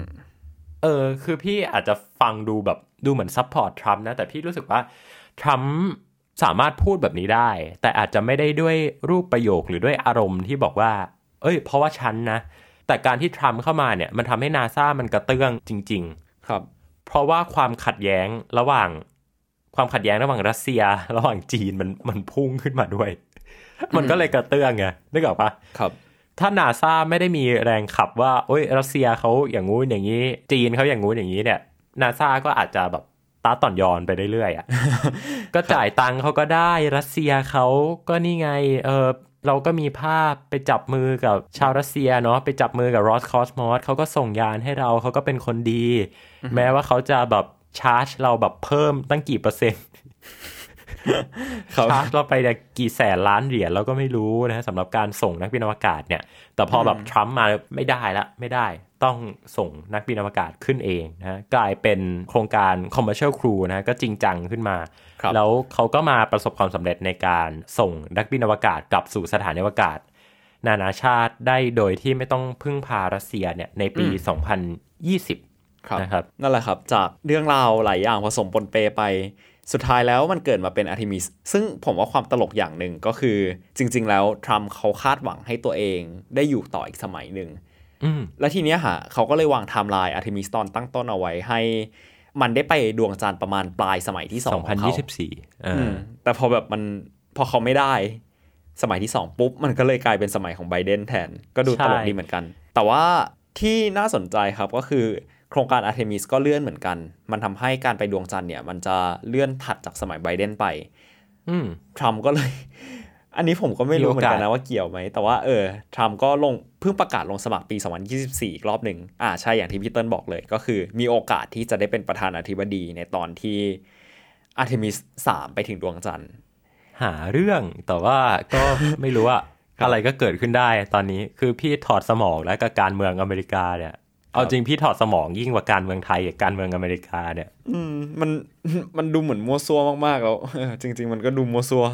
เออ คือพี่อาจจะฟังดูแบบดูเหมือน support ทรัมป์นะ แต่พี่รู้สึกว่าทรัมป์สามารถพูดแบบนี้ได้ แต่อาจจะไม่ได้ด้วยรูปประโยคหรือด้วยอารมณ์ที่บอกว่า เอ้ย เพราะว่าฉันนะ แต่การที่ทรัมป์เข้ามาเนี่ย มันทำให้นาซามันกระเตื้องจริง ๆ ครับ เพราะว่าความขัดแย้งระหว่าง ความขัดแย้งระหว่างรัสเซีย ระหว่างจีนมันมันพุ่งขึ้นมาด้วย มันก็เลยกระเตื้องไงนึกออกปะครับ ถ้านาซาไม่ได้มีแรงขับว่าโอ้ยรัสเซียเขาอย่างงู้นอย่างนี้ จีนเขาอย่างงู้นอย่างนี้เนี่ยนาซาก็อาจจะแบบต๊ะต่อนยอนไปเรื่อยๆอะก็จ่ายตังค์เขาก็ได้รัสเซียเขาก็นี่ไงเออเราก็มีภาพไปจับมือกับชาวรัสเซียเนาะไปจับมือกับรอสคอสมอสเขาก็ส่งยานให้เราเขาก็เป็นคนดี แม้ว่าเขาจะแบบชาร์จเราแบบเพิ่มตั้งกี่เปอร์เซ็นต์ครับ ชาร์จเราไปเนี่ยกี่แสนล้านเหรียญเราก็ไม่รู้นะสำหรับการส่งนักบินอวกาศเนี่ย แต่พอแบบทรัมป์มาไม่ได้ละไม่ได้ต้องส่งนักบินอวกาศขึ้นเองนะกลายเป็นโครงการ commercial crew นะก็จริงจังขึ้นมาครับแล้วเขาก็มาประสบความสำเร็จในการส่งนักบินอวกาศกลับสู่สถานอวกาศ นานาชาติได้โดยที่ไม่ต้องพึ่งพารัสเซียเนี่ยในปี 2020ครับนะครับ นั่นแหละครับ จากเรื่องราวหลายอย่างผสมปนเปไป สุดท้ายแล้วมันเกิดมาเป็นอาร์ e มิสซึ่งผมว่าความตลกอย่างหนึ่งก็คือจริง ๆ แล้วทรัมป์เขาคาดหวังให้ตัวเองได้อยู่ต่ออีกสมัยหนึ่งอืมและทีเนี้ยฮะเขาก็เลยวางไทม์ไลน์อาร์ e มิสตอนตั้งต้นเอาไว้ให้ มันได้ไปดวงจันทร์ประมาณปลายสมัยที่สองของเขา2024เออือมแต่พอแบบมันพอเขาไม่ได้สมัยที่ 2 ปุ๊บ มันก็เลยกลายเป็นสมัยของไบเดนแทน ก็ดูใช่ตลกดีเหมือนกัน แต่ว่าที่น่าสนใจครับก็คือ โครงการอาร์เทมิสก็เลื่อนเหมือนกัน มันทำให้การไปดวงจันทร์เนี่ย มันจะเลื่อนถัดจากสมัยไบเดนไป อืมทรัมป์ก็เลย อันนี้ผมก็ไม่รู้มีเหโอกาสมือนกันนะว่าเกี่ยวไหม แต่ว่าเออทรัมป์ก็ลงเพิ่งประกาศลงสมัครปี 2024 อีกรอบหนึ่งอ่าใช่ อย่างที่พี่เติ้ลบอกเลย ก็คือมีโอกาสที่จะได้เป็นประธานาธิบดีในตอนที่อาร์เทมิส3ไปถึงดวงจันทร์ หาเรื่องแต่ว่าก็ไม่รู้ว่าครับอะไรก็เกิดขึ้นได้ตอนนี้คือพี่ถอดสมองแล้วกับการเมืองอเมริกาเนี่ย เอาจริงพี่ถอดสมองยิ่งกว่าการเมืองไทยกับการเมืองอเมริกาเนี่ยอืมมันมันดูเหมือนมัวซัวมากๆแล้วเออจริง ๆ มันก็ดูมัวซัว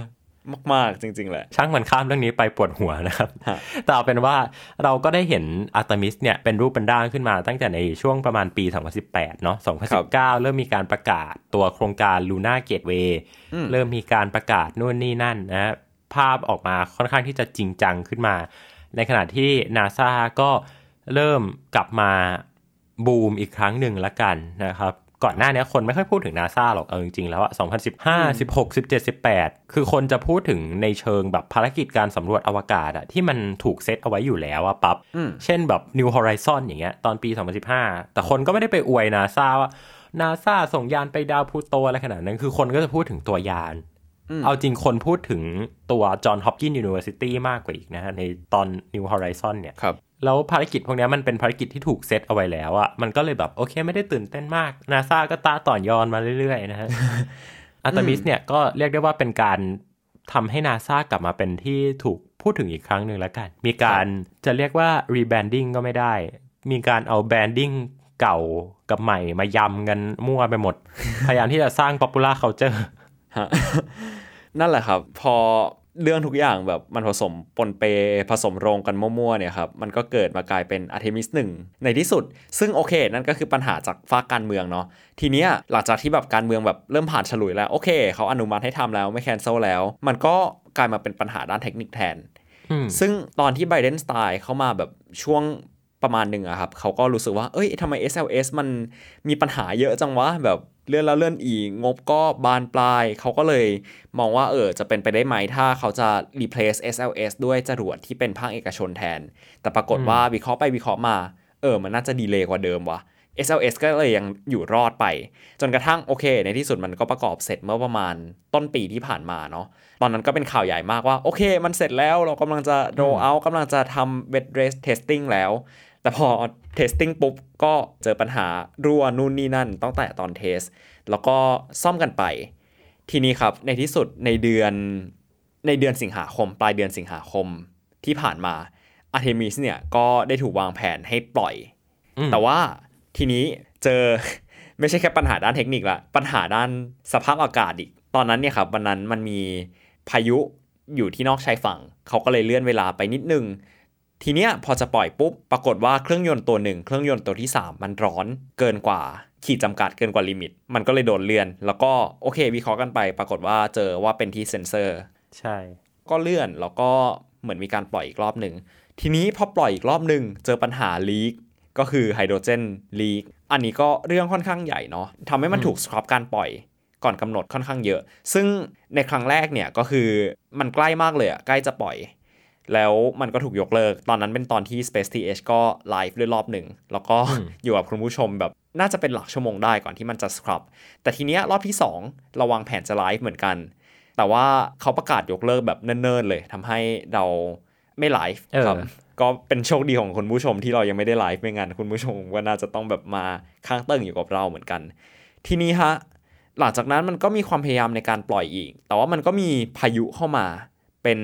มาก ๆ จริง ๆ แหละ ช่างมันข้ามเรื่องนี้ไปปวดหัวนะครับฮะแต่เอาเป็นว่าเราก็ได้เห็นอาร์ตมิสเนี่ยเป็นรูปเป็นร่างขึ้นมาตั้งแต่ในช่วงประมาณปี 2018 เนาะ 2019 เริ่มมีการประกาศตัวโครงการ Luna Gateway เริ่มมีการประกาศนู่นนี่นั่นนะฮะภาพออกมาค่อนข้างที่จะจริงจังขึ้นมา ในขณะที่นาซาก็ เริ่มกลับมาบูมอีกครั้งหนึ่งละกันนะครับก่อนหน้านี้คนไม่ค่อยพูดถึงนาซาหรอก เอาจริงๆ แล้วอะ2015 16 17 18 คือคนจะพูดถึงในเชิงแบบภารกิจการสำรวจอวกาศอะที่มันถูกเซตเอาไว้อยู่แล้วอะปั๊บอืมเช่นแบบ New Horizon อย่างเงี้ยตอนปี 2015 แต่คนก็ไม่ได้ไปอวยนาซาว่านาซาส่งยานไปดาวพลูโตอะไรขนาดนั้น คือคนก็จะพูดถึงตัวยาน เอาจริงคนพูดถึงตัว Johns Hopkins University มากกว่าอีกนะฮะในตอน New Horizon เนี่ยครับ แล้วภารกิจพวกนี้มันเป็นภารกิจที่ถูกเซตเอาไว้แล้วอะมันก็เลยแบบโอเคไม่ได้ตื่นเต้นมากนาซาก็ต๊ะต่อนยอนมาเรื่อยๆนะฮะอาร์เทมิสเนี่ยก็เรียกได้ว่าเป็นการทำให้นาซากลับมาเป็นที่ถูกพูดถึงอีกครั้งหนึ่งแล้วกัน มีการจะเรียกว่า rebranding ก็ไม่ได้ มีการเอา branding เก่ากับใหม่มายำกันมั่วไปหมด พยายามที่จะสร้าง popular culture ฮะนั่นแหละครับ พอ เรื่องทุกอย่างแบบมันผสมปนเปผสมโรงกันมั่วๆเนี่ยครับมันก็เกิดมากลายเป็นอาร์เทมิสหนึ่งในที่สุด ซึ่งโอเค นั่นก็คือปัญหาจากฝั่งการเมืองเนาะทีเนี้ยหลังจากที่แบบการเมืองแบบเริ่มผ่านฉลุยแล้ว โอเค เขาอนุมัติให้ทำแล้วไม่ cancel แล้ว มันก็กลายมาเป็นปัญหาด้านเทคนิคแทนอืมซึ่งตอนที่ไบเดนสไตล์เข้ามาแบบช่วงประมาณหนึ่งอะครับเขาก็รู้สึกว่า เอ้ยทำไม SLS มันมีปัญหาเยอะจังวะแบบ เลื่อนแล้วเลื่อนอีก งบก็บานปลาย เขาก็เลยมองว่าเออจะเป็นไปได้ไหมถ้าเขาจะ replace SLS ด้วยจรวดที่เป็นภาคเอกชนแทน แต่ปรากฏว่าวิเคราะห์ไปวิเคราะห์มา เออ มันน่าจะดีเลย์กว่าเดิมวะ SLS ก็เลยยังอยู่รอดไป จนกระทั่งโอเค ในที่สุดมันก็ประกอบเสร็จเมื่อประมาณต้นปีที่ผ่านมาเนาะตอนนั้นก็เป็นข่าวใหญ่มากว่า โอเค มันเสร็จแล้วเรากำลังจะ roll out กำลังจะทำ bed rest testing แล้ว แต่พอ testing ปุ๊บก็เจอปัญหารั่วนู่นนี่นั่นตั้งแต่ตอนเทส แล้วก็ซ่อมกันไป ทีนี้ครับในที่สุดในเดือนในเดือนสิงหาคม ปลายเดือนสิงหาคมที่ผ่านมา Artemis เนี่ยก็ได้ถูกวางแผนให้ปล่อยอืมแต่ว่าทีนี้เจอไม่ใช่แค่ปัญหาด้านเทคนิคละปัญหาด้านสภาพอากาศอีก ตอนนั้นเนี่ยครับวันนั้นมันมีพายุอยู่ที่นอกชายฝั่ง เขาก็เลยเลื่อนเวลาไปนิดนึง ทีเนี้ยพอจะปล่อยปุ๊บ ปรากฏว่าเครื่องยนต์ตัวหนึ่งเครื่องยนต์ตัวที่ 3 มันร้อนเกินกว่าขีดจำกัดเกินกว่า limit มันก็เลยโดนเลื่อน แล้วก็โอเควิเคราะห์กันไป ปรากฏว่าเจอว่าเป็นที่เซ็นเซอร์ ใช่ ก็เลื่อนแล้วก็เหมือนมีการปล่อยอีกรอบหนึ่งทีนี้พอปล่อยอีกรอบหนึ่งเจอปัญหา leak ก็คือไฮโดรเจน leak อันนี้ก็เรื่องค่อนข้างใหญ่เนาะทำให้มันถูก scrub การปล่อยก่อนกำหนดค่อนข้างเยอะ ซึ่งในครั้งแรกเนี่ยก็คือมันใกล้มากเลยอะใกล้จะปล่อย แล้วมันก็ถูกยกเลิก ตอนนั้นเป็นตอนที่ Space TH ก็ไลฟ์ด้วยรอบหนึ่ง แล้วก็อยู่กับคุณผู้ชมแบบน่าจะเป็นหลักชั่วโมงได้ก่อนที่มันจะ scrub แต่ทีเนี้ยรอบที่2เราวางแผนจะไลฟ์เหมือนกัน แต่ว่าเขาประกาศยกเลิกแบบเนิ่นๆเลยทำให้เราไม่ไลฟ์เออครับก็เป็นโชคดีของคุณผู้ชมที่เรายังไม่ได้ไลฟ์ไม่งั้นคุณผู้ชมก็น่าจะต้องแบบมาค้างเติ่งอยู่กับเราเหมือนกัน ทีนี้ฮะหลังจากนั้นมันก็มีความพยายามในการปล่อยอีก แต่ว่ามันก็มีพายุเข้ามาเป็น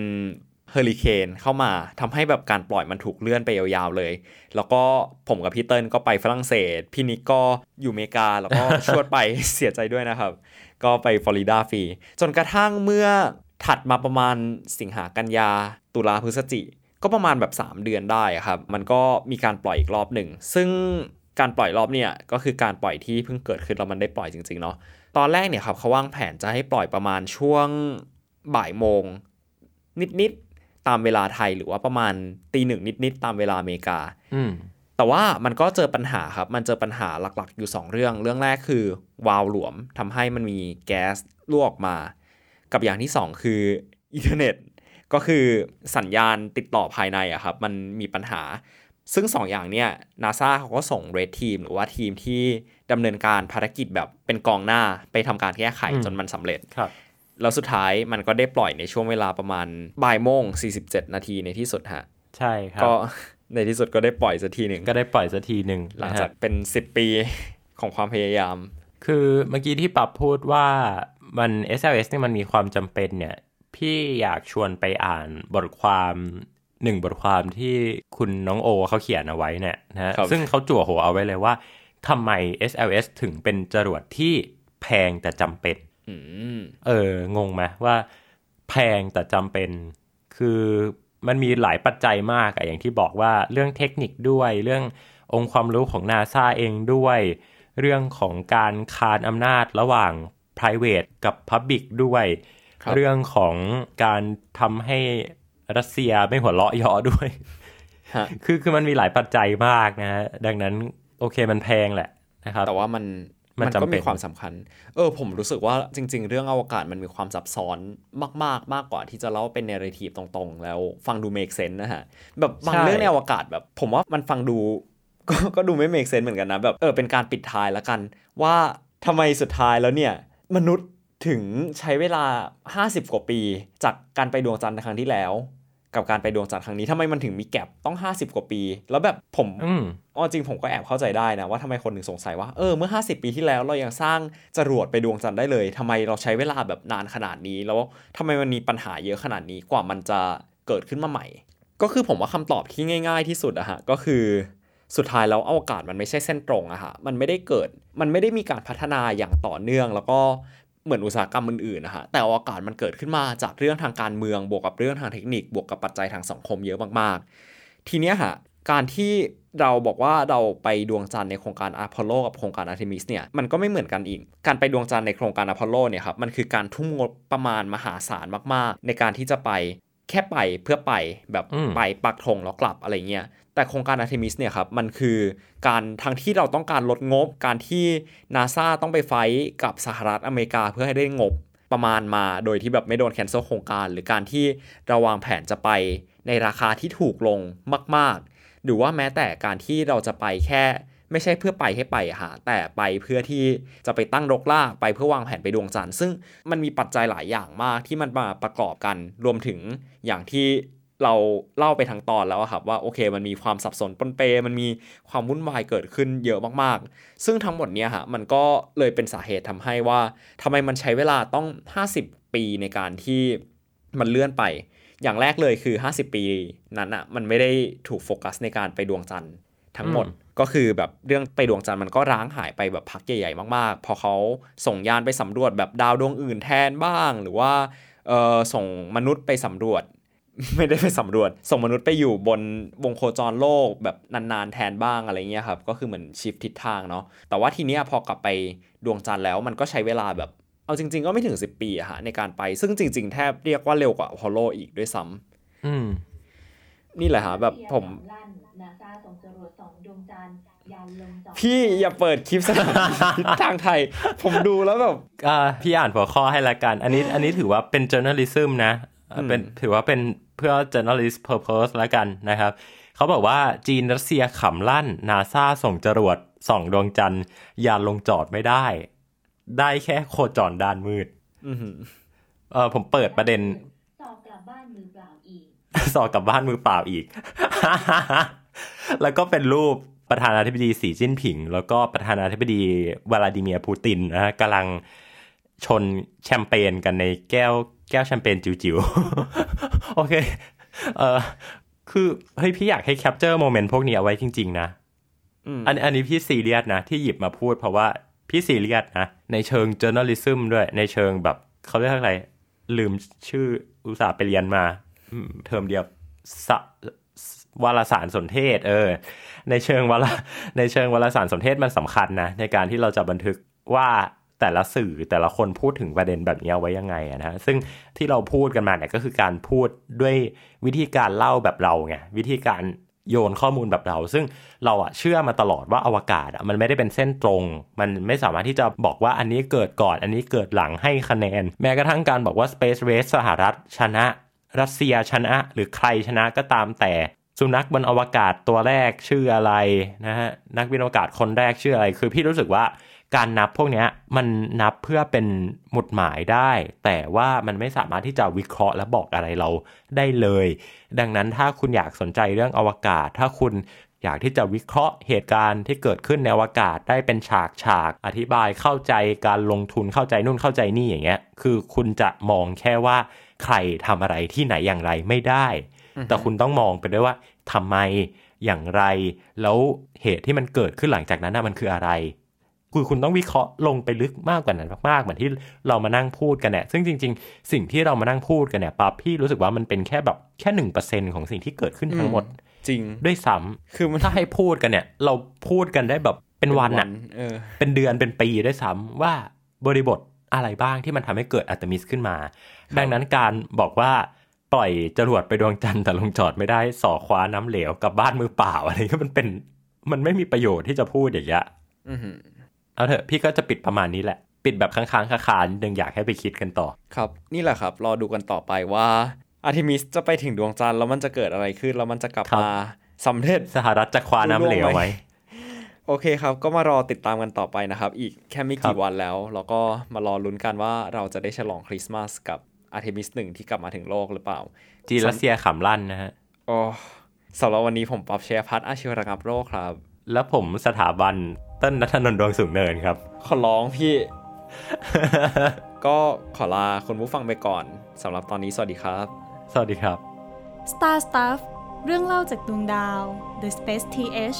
เฮอริเคนเข้ามาทำให้แบบการปล่อยมันถูกเลื่อนไปยาวๆเลย แล้วก็ผมกับพี่เติ้ลก็ไปฝรั่งเศส พี่นิกก็อยู่อเมริกา แล้วก็ชวดไปเสียใจด้วยนะครับ ก็ไปฟลอริดาฟรี จนกระทั่งเมื่อถัดมาประมาณสิงหากันยา ตุลาพฤศจิ ก็ประมาณแบบ 3 เดือนได้ครับ มันก็มีการปล่อยอีกรอบหนึ่ง ซึ่งการปล่อยรอบเนี่ยก็คือการปล่อยที่เพิ่งเกิดขึ้นแล้วมันได้ปล่อยจริงๆเนาะ ตอนแรกเนี่ยครับเขาวางแผนจะให้ปล่อยประมาณช่วงบ่ายโมงนิดๆ ตามเวลาไทยหรือว่าประมาณตีหนึ่งนิดๆตามเวลาอเมริกาอืมแต่ว่ามันก็เจอปัญหาครับ มันเจอปัญหาหลักๆ อยู่ 2 เรื่อง เรื่องแรกคือวาล์วหลวมทำให้มันมีแก๊สรั่วออกมา กับอย่างที่ 2 คืออินเทอร์เน็ตก็คือสัญญาณติดต่อภายในอะครับ มันมีปัญหา ซึ่ง 2อย่างเนี่ยนาซาเขาก็ส่งเรดทีมหรือว่าทีมที่ดำเนินการภารกิจแบบเป็นกองหน้าไปทำการแก้ไขอืมจนมันสำเร็จครับ แล้วสุดท้ายมันก็ได้ปล่อยในช่วงเวลาประมาณบ่ายโมง47 นาทีในที่สุดฮะ ใช่ครับ ก็ในที่สุดก็ได้ปล่อยสักทีหนึ่งก็ได้ปล่อยสักทีหนึ่งหลังนะฮะจากเป็น 10 ปีของความพยายาม คือเมื่อกี้ที่ปรับพูดว่ามัน SLS นี่มันมีความจำเป็นเนี่ย พี่อยากชวนไปอ่านบทความหนึ่งบทความที่คุณน้องโอเขาเขียนเอาไว้เนี่ยนะฮะครับซึ่งเขาจั่วหัวเอาไว้เลยว่าทำไม SLS ถึงเป็นจรวดที่แพงแต่จำเป็นอืม เออ งงไหมว่าแพงแต่จำเป็น คือมันมีหลายปัจจัยมากอะอย่างที่บอกว่าเรื่องเทคนิคด้วย เรื่ององค์ความรู้ของนาซาเองด้วย เรื่องของการคานอำนาจระหว่าง private กับ public ด้วยครับเรื่องของการทำให้รัสเซียไม่หัวเราะเยาะด้วยฮะคือคือมันมีหลายปัจจัยมากนะฮะ ดังนั้นโอเคมันแพงแหละนะครับ แต่ว่ามัน มันมันจำก็เป็นมีความสำคัญ เออ ผมรู้สึกว่าจริง ๆ เรื่องอวกาศมันมีความซับซ้อนมาก ๆ มากกว่าที่จะเล่าเป็นเนเรทีฟตรงๆ แล้วฟังดู make sense นะฮะ แบบบางเรื่องในอวกาศแบบ ผมว่ามันฟังดูก็ก็ดูไม่ make sense เหมือนกันนะ แบบเออเป็นการปิดท้ายแล้วกัน ว่าทำไมสุดท้ายแล้วเนี่ย มนุษย์ถึงใช้เวลา 50 กว่าปี จากการไปดวงจันทร์ในครั้งที่แล้ว กับการไปดวงจันทร์ครั้งนี้ทำไมมันถึงมีแกลบต้อง 50 กว่าปี แล้วแบบผมอืมอ๋อจริงผมก็แอบเข้าใจได้นะ ว่าทำไมคนถึงสงสัยว่าเออเมื่อ 50 ปีที่แล้วเรายังสร้างจรวดไปดวงจันทร์ได้เลยทำไมเราใช้เวลาแบบนานขนาดนี้ แล้วทำไมมันมีปัญหาเยอะขนาดนี้กว่ามันจะเกิดขึ้นมาใหม่ ก็คือผมว่าคำตอบที่ง่าย ๆที่สุดอะฮะก็คือสุดท้ายแล้วอวกาศมันไม่ใช่เส้นตรงอะฮะ มันไม่ได้เกิด มันไม่ได้มีการพัฒนาอย่างต่อเนื่อง แล้วก็ เหมือนอุตสาหกรรมอื่นๆนะฮะแต่อวกาศมันเกิดขึ้นมาจากเรื่องทางการเมืองบวกกับเรื่องทางเทคนิค บวกกับปัจจัยทางสังคมเยอะมากๆ ทีเนี้ยฮะการที่เราบอกว่าเราไปดวงจันทร์ในโครงการอพอลโลกับโครงการอาร์เทมิสเนี่ยมันก็ไม่เหมือนกันอีก การไปดวงจันทร์ในโครงการอพอลโลเนี่ยครับมันคือการทุ่มงบประมาณมหาศาลมากๆ ในการที่จะไปแค่ไปเพื่อไปแบบอืมไปปักธงแล้วกลับอะไรเงี้ย แต่โครงการอาร์เทมิสเนี่ยครับมันคือการทั้งที่เราต้องการลดงบ การที่นาซาต้องไป fight กับสหรัฐอเมริกาเพื่อให้ได้งบประมาณมาโดยที่แบบไม่โดน cancel โครงการ หรือการที่เราวางแผนจะไปในราคาที่ถูกลงมาก ๆ หรือว่าแม้แต่การที่เราจะไปแค่ไม่ใช่เพื่อไปให้ไปอะฮะแต่ไปเพื่อที่จะไปตั้งรกราไปเพื่อวางแผนไปดวงจันทร์ซึ่งมันมีปัจจัยหลายอย่างมากที่มันมาประกอบกันรวมถึงอย่างที่ เราเล่าไปทั้งตอนแล้วอะครับว่าโอเค มันมีความสับสนปนเป มันมีความวุ่นวายเกิดขึ้นเยอะมากๆ ซึ่งทั้งหมดเนี้ยฮะมันก็เลยเป็นสาเหตุทำให้ว่าทำไมมันใช้เวลาต้อง 50 ปีในการที่มันเลื่อนไป อย่างแรกเลยคือ 50 ปีนั้นอะมันไม่ได้ถูกโฟกัสในการไปดวงจันทร์ทั้งหมดอืมก็คือแบบเรื่องไปดวงจันทร์มันก็ร้างหายไปแบบพักใหญ่ๆมากๆ พอเขาส่งยานไปสำรวจแบบดาวดวงอื่นแทนบ้าง หรือว่าเออส่งมนุษย์ไปสำรวจ ไม่ได้ไปสำรวจ ส่งมนุษย์ไปอยู่บนวงโคจรโลกแบบนานๆแทนบ้างอะไรเงี้ยครับก็คือเหมือนชิฟทิศทางเนาะแต่ว่าทีเนี้ยพอกลับไปดวงจันทร์แล้วมันก็ใช้เวลาแบบเอาจริง ๆ ก็ไม่ถึง 10 ปีอะฮะในการไปซึ่งจริง ๆ แทบเรียกว่าเร็วกว่าอพอลโลอีกด้วยซ้ำอืมนี่แหละฮะแบบผมลั่นนาซาส่งจรวดสองดวงจันทร์ยานลงจอดพี่อย่าเปิดคลิปสถานทิศทางไทย ผมดูแล้วแบบอ่าพี่อ่านหัวข้อให้ละกัน อันนี้อันนี้ถือว่าเป็น journalism นะอ่า เป็นอืมถือว่าเป็นเพื่อ journalist purpose ละกันนะครับ เขาบอกว่าจีนรัสเซียขำลั่นนาซาส่งจรวดส่องดวงจันทร์ยานลงจอดไม่ได้ ได้แค่โคจรด้านมืดอื้อหือเออผมเปิดประเด็นสอบกลับบ้านมือเปล่าอีกสอบกลับบ้านมือเปล่าอีก แล้วก็เป็นรูปประธานาธิบดีสีจิ้นผิง แล้วก็ประธานาธิบดีวลาดิเมียร์ปูตินนะฮะกำลังชนแชมเปญกันในแก้ว แก้วแชมเปญจิ๋วๆ โอเค เออคือเฮ้ยพี่อยากให้ capture moment พวกนี้เอาไว้จริง ๆ นะอืมอันอันนี้พี่ซีเรียสนะ ที่หยิบมาพูดเพราะว่าพี่ซีเรียสนะ ในเชิง journalism ด้วย ในเชิงแบบเขาเรียกอะไร ลืมชื่ออุตสาห์ไปเรียนมาอืมเทอมเดียวสะวารสารสนเทศ เออ ในเชิงวารในเชิงวารสารสนเทศมันสำคัญนะ ในการที่เราจะบันทึกว่า แต่ละสื่อแต่ละคนพูดถึงประเด็นแบบนี้ไว้ยังไงอะนะซึ่งที่เราพูดกันมาเนี่ยก็คือการพูดด้วยวิธีการเล่าแบบเราไงวิธีการโยนข้อมูลแบบเรา ซึ่งเราอะเชื่อมาตลอดว่าอวกาศอะมันไม่ได้เป็นเส้นตรง มันไม่สามารถที่จะบอกว่าอันนี้เกิดก่อน อันนี้เกิดหลังให้คะแนน แม้กระทั่งการบอกว่า Space Race สหรัฐชนะ รัสเซียชนะ หรือใครชนะก็ตามแต่สุนัขบนอวกาศตัวแรกชื่ออะไรนะฮะนักบินอวกาศคนแรกชื่ออะไร คือพี่รู้สึกว่า การนับพวกเนี้ยมันนับเพื่อเป็นหมุดหมายได้ แต่ว่ามันไม่สามารถที่จะวิเคราะห์และบอกอะไรเราได้เลย ดังนั้นถ้าคุณอยากสนใจเรื่องอวกาศ ถ้าคุณอยากที่จะวิเคราะห์เหตุการณ์ที่เกิดขึ้นในอวกาศได้เป็นฉากฉากๆอธิบายเข้าใจการลงทุนเข้าใจนู่นเข้าใจนี่อย่างเงี้ย คือคุณจะมองแค่ว่าใครทำอะไรที่ไหนอย่างไรไม่ได้ แต่คุณต้องมองไปด้วยว่าทำไมอย่างไร แล้วเหตุที่มันเกิดขึ้นหลังจากนั้นน่ะมันคืออะไร คือคุณต้องวิเคราะห์ลงไปลึกมากกว่านั้นมากๆ เหมือนที่เรามานั่งพูดกันเนี่ยซึ่งจริง ๆ สิ่งที่เรามานั่งพูดกันเนี่ยปั๊บพี่รู้สึกว่ามันเป็นแค่แบบแค่หนึ่งเปอร์เซ็นของสิ่งที่เกิดขึ้นทั้งหมด จริงด้วยซ้ำคือมันถ้าให้พูดกันเนี่ย เราพูดกันได้แบบเป็นวันอะเออเป็นเดือนเป็นปีด้วยซ้ำว่าบริบทอะไรบ้างที่มันทำให้เกิดอัตมิสขึ้นมา ดังนั้นการบอกว่าปล่อยจรวดไปดวงจันทร์แต่ลงจอดไม่ได้สอคว้าน้ำเหลวกลับบ้านมือเปล่าอะไรก็มันเป็น มันไม่มีประโยชน์ที่จะพูดอย่างเงี้ยอือหือ เอาเถอะพี่ก็จะปิดประมาณนี้แหละ ปิดแบบค้างๆคาๆนิดนึงอยากให้ไปคิดกันต่อ ครับ นี่แหละครับ รอดูกันต่อไปว่าอาร์ทิมิสจะไปถึงดวงจันทร์แล้วมันจะเกิดอะไรขึ้น แล้วมันจะกลับครับมาสำเร็จสหรัฐจะคว้าน้ำเหลวไหมโอเคครับ ก็มารอติดตามกันต่อไปนะครับ อีกแค่ไม่ครักี่บวันแล้ว แล้วก็มารอลุ้นกันว่าเราจะได้ฉลองคริสต์มาสกับอาร์เทมิสหนึ่งที่กลับมาถึงโลกหรือเปล่า จีนรัสเซียขำลั่นนะฮะโอ้สำหรับวันนี้ผมป๊อบเชียร์พัฒน์อาชีวระงับโรคครับ แล้วผมสถาบัน เต้นนัทนนท์ดวงสูงเนินครับ ขอร้องพี่ ก็ขอลาคุณผู้ฟังไปก่อนสำหรับตอนนี้สวัสดีครับ สวัสดีครับ Star Stuff เรื่องเล่าจากดวงดาว The Space TH